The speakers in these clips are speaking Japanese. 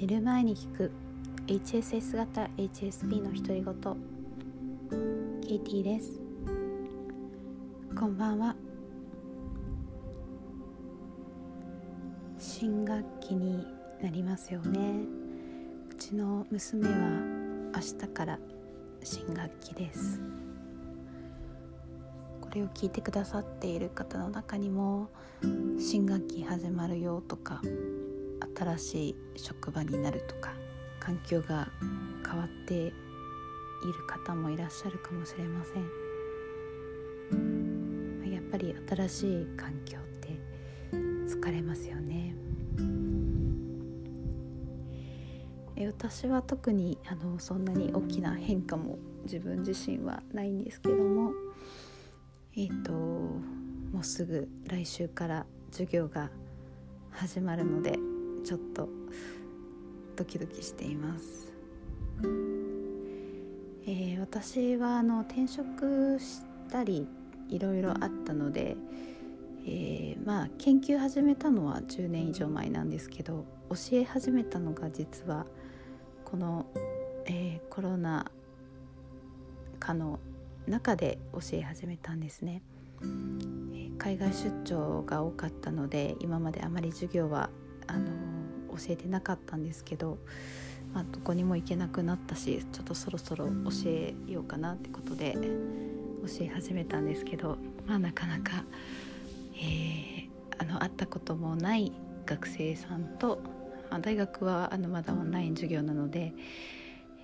寝る前に聞く。HSS 型 HSP の独り言。ケイティです。こんばんは。新学期になりますよね。うちの娘は明日から新学期です。これを聞いてくださっている方の中にも新学期始まるよとか新しい職場になるとか環境が変わっている方もいらっしゃるかもしれません。やっぱり新しい環境って疲れますよね。私は特にあのそんなに大きな変化も自分自身はないんですけどもえっ、ー、ともうすぐ来週から授業が始まるのでちょっとドキドキしています。えー、私はあの転職したりいろいろあったので、えー、まあ研究始めたのは10年以上前なんですけど教え始めたのが実はこの、えー、コロナ禍の中で教え始めたんですね。海外出張が多かったので今まであまり授業はあの教えてなかったんですけど、まあ、どこにも行けなくなったしちょっとそろそろ教えようかなってことで教え始めたんですけど、まあ、なかなか、えー、あの会ったこともない学生さんと、まあ、大学はあのまだオンライン授業なので、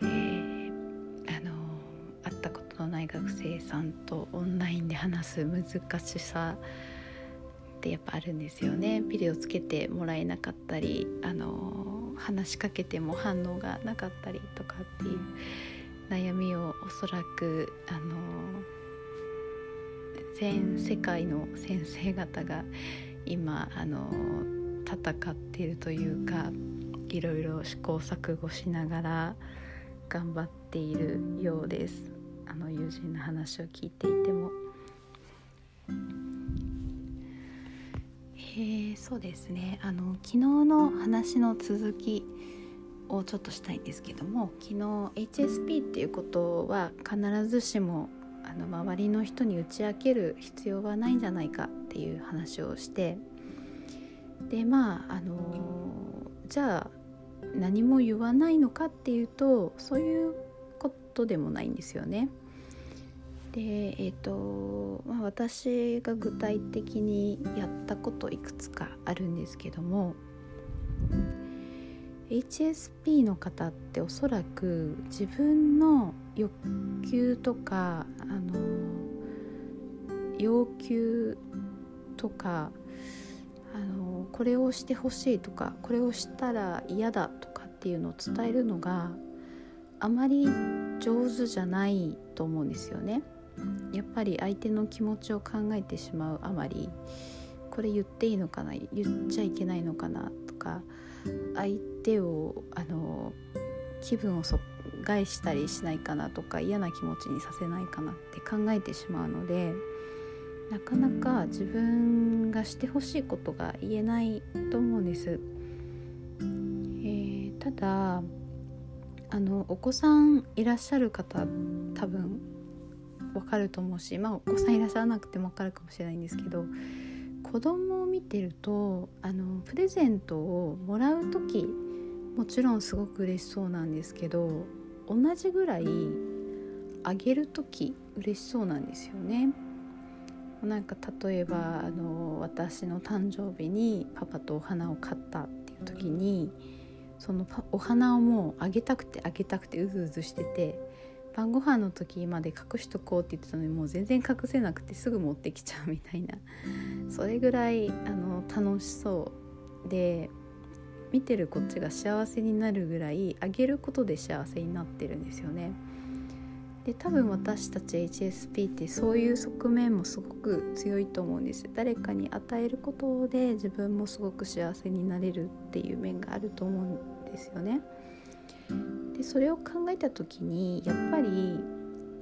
えー、あの会ったことのない学生さんとオンラインで話す難しさってやっぱあるんですよねビデオつけてもらえなかったりあの話しかけても反応がなかったりとかっていう悩みをおそらくあの全世界の先生方が今あの戦っているというかいろいろ試行錯誤しながら頑張っているようですあの友人の話を聞いていても。えー、そうですねあの昨日の話の続きをちょっとしたいんですけども昨日 HSP っていうことは必ずしもあの周りの人に打ち明ける必要はないんじゃないかっていう話をしてでまああのじゃあ何も言わないのかっていうとそういうことでもないんですよね。でえーとまあ、私が具体的にやったこといくつかあるんですけども HSP の方っておそらく自分の欲求とかあの要求とかあのこれをしてほしいとかこれをしたら嫌だとかっていうのを伝えるのがあまり上手じゃないと思うんですよね。やっぱり相手の気持ちを考えてしまうあまりこれ言っていいのかな言っちゃいけないのかなとか相手をあの気分を害したりしないかなとか嫌な気持ちにさせないかなって考えてしまうのでなかなか自分がしてほしいことが言えないと思うんです。えー、ただあのお子さんいらっしゃる方多分わかると思うしまあお子さんいらっしゃらなくてもわかるかもしれないんですけど子供を見てるとあのプレゼントをもらう時もちろんすごく嬉しそうなんですけど同じぐらいあげる時嬉しそうなんですよね。なんか例えばあの私の誕生日にパパとお花を買ったっていう時にそのお花をもうあげたくてあげたくてうずうずしてて晩ご飯の時まで隠しとこうって言ってたのにもう全然隠せなくてすぐ持ってきちゃうみたいなそれぐらいあの楽しそうで見てるこっちが幸せになるぐらいあげることで幸せになってるんですよね。で多分私たち HSP ってそういう側面もすごく強いと思うんです誰かに与えることで自分もすごく幸せになれるっていう面があると思うんですよね。それを考えた時にやっぱり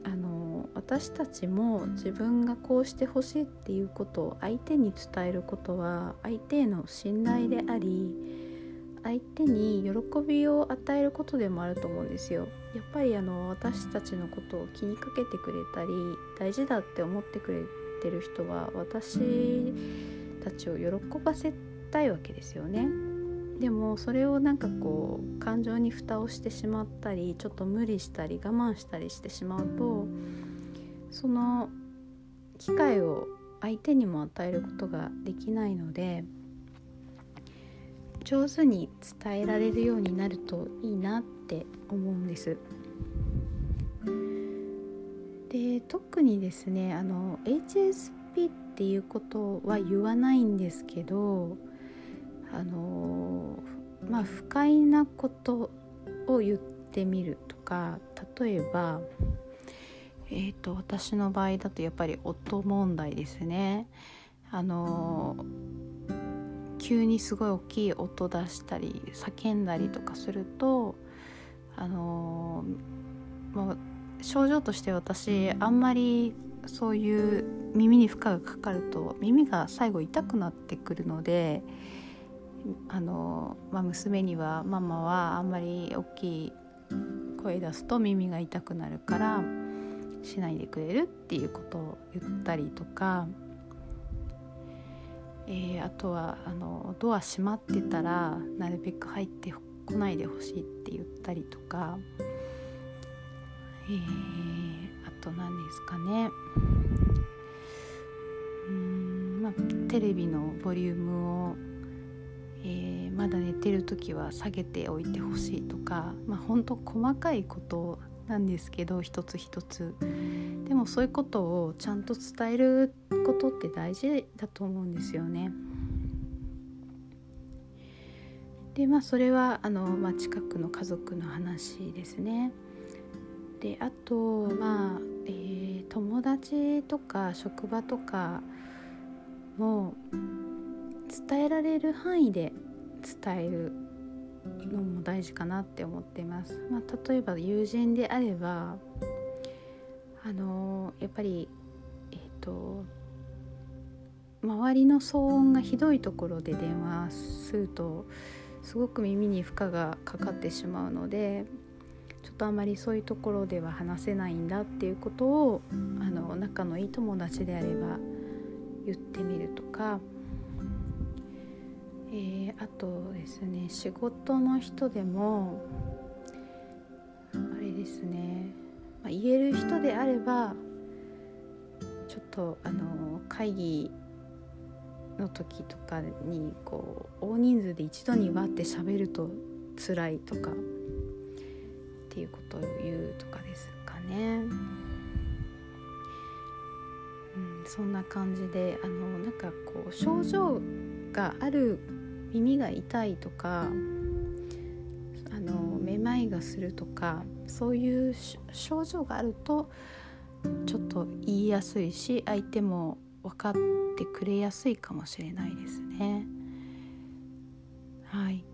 あの私たちも自分がこうしてほしいっていうことを相手に伝えることは相手への信頼であり相手に喜びを与えることでもあると思うんですよ。やっぱりあの私たちのことを気にかけてくれたり大事だって思ってくれてる人は私たちを喜ばせたいわけですよね。でもそれをなんかこう感情に蓋をしてしまったりちょっと無理したり我慢したりしてしまうとその機会を相手にも与えることができないので上手に伝えられるようになるといいなって思うんです。で特にですねあの HSP っていうことは言わないんですけどあのまあ不快なことを言ってみるとか例えばえーと、私の場合だとやっぱり音問題ですね。あの急にすごい大きい音出したり叫んだりとかするとあの、まあ、症状として私あんまりそういう耳に負荷がかかると耳が最後痛くなってくるのであの、まあ、娘にはママはあんまり大きい声出すと耳が痛くなるからしないでくれるっていうことを言ったりとか、えー、あとはあのドア閉まってたらなるべく入ってこないでほしいって言ったりとか、えー、あと何ですかね。うんまあテレビのボリュームをえー、まだ寝てる時は下げておいてほしいとかまあ本当細かいことなんですけど一つ一つでもそういうことをちゃんと伝えることって大事だと思うんですよね。でまあそれはあの、まあ、近くの家族の話ですね。であとまあ、えー、友達とか職場とかも伝えられる範囲で伝えるのも大事かなって思っています。まあ、例えば友人であればあのやっぱりえっ、ー、と周りの騒音がひどいところで電話するとすごく耳に負荷がかかってしまうのでちょっとあまりそういうところでは話せないんだっていうことをあの仲のいい友達であれば言ってみるとかえー、あとですね仕事の人でもあれですね、まあ、言える人であればちょっとあの会議の時とかにこう大人数で一度にわって喋ると辛いとかっていうことを言うとかですかね。うん、そんな感じであのなんかこう症状がある耳が痛いとかあのめまいがするとかそういう症状があるとちょっと言いやすいし相手も分かってくれやすいかもしれないですね。はい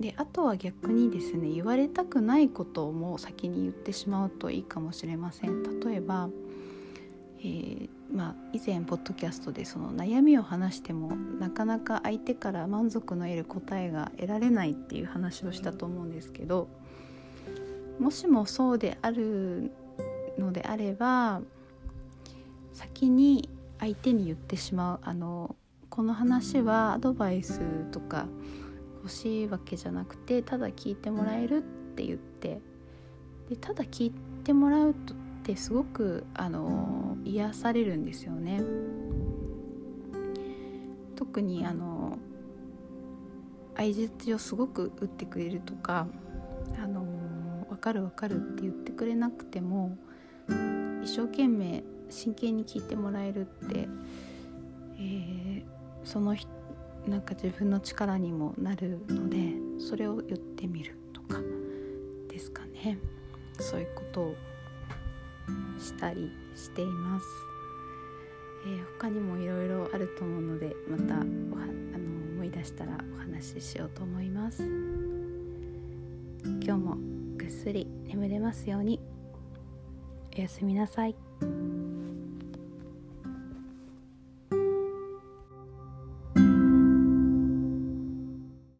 であとは逆にですね言われたくないことをもう先に言ってしまうといいかもしれません。例えばえー、まあ、以前ポッドキャストでその悩みを話してもなかなか相手から満足の得る答えが得られないっていう話をしたと思うんですけどもしもそうであるのであれば先に相手に言ってしまうあのこの話はアドバイスとか欲しいわけじゃなくてただ聞いてもらえるって言ってでただ聞いてもらうとってすごくあの癒されるんですよね。特にあの相槌をすごく打ってくれるとか「あの分かる分かる」って言ってくれなくても一生懸命真剣に聞いてもらえるって、えー、そのなんか自分の力にもなるのでそれを言ってみるとかですかねそういうことをしたりしています、えー、他にもいろいろあると思うのでまたおはあの思い出したらお話ししようと思います。今日もぐっすり眠れますように。おやすみなさい。